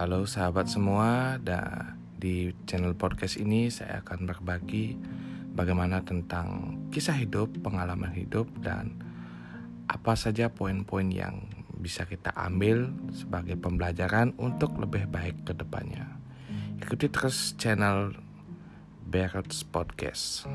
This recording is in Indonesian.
Halo sahabat semua, dan di channel podcast ini saya akan berbagi bagaimana tentang kisah hidup, pengalaman hidup, dan apa saja poin-poin yang bisa kita ambil sebagai pembelajaran untuk lebih baik ke depannya. Ikuti terus channel Barrett's Podcast.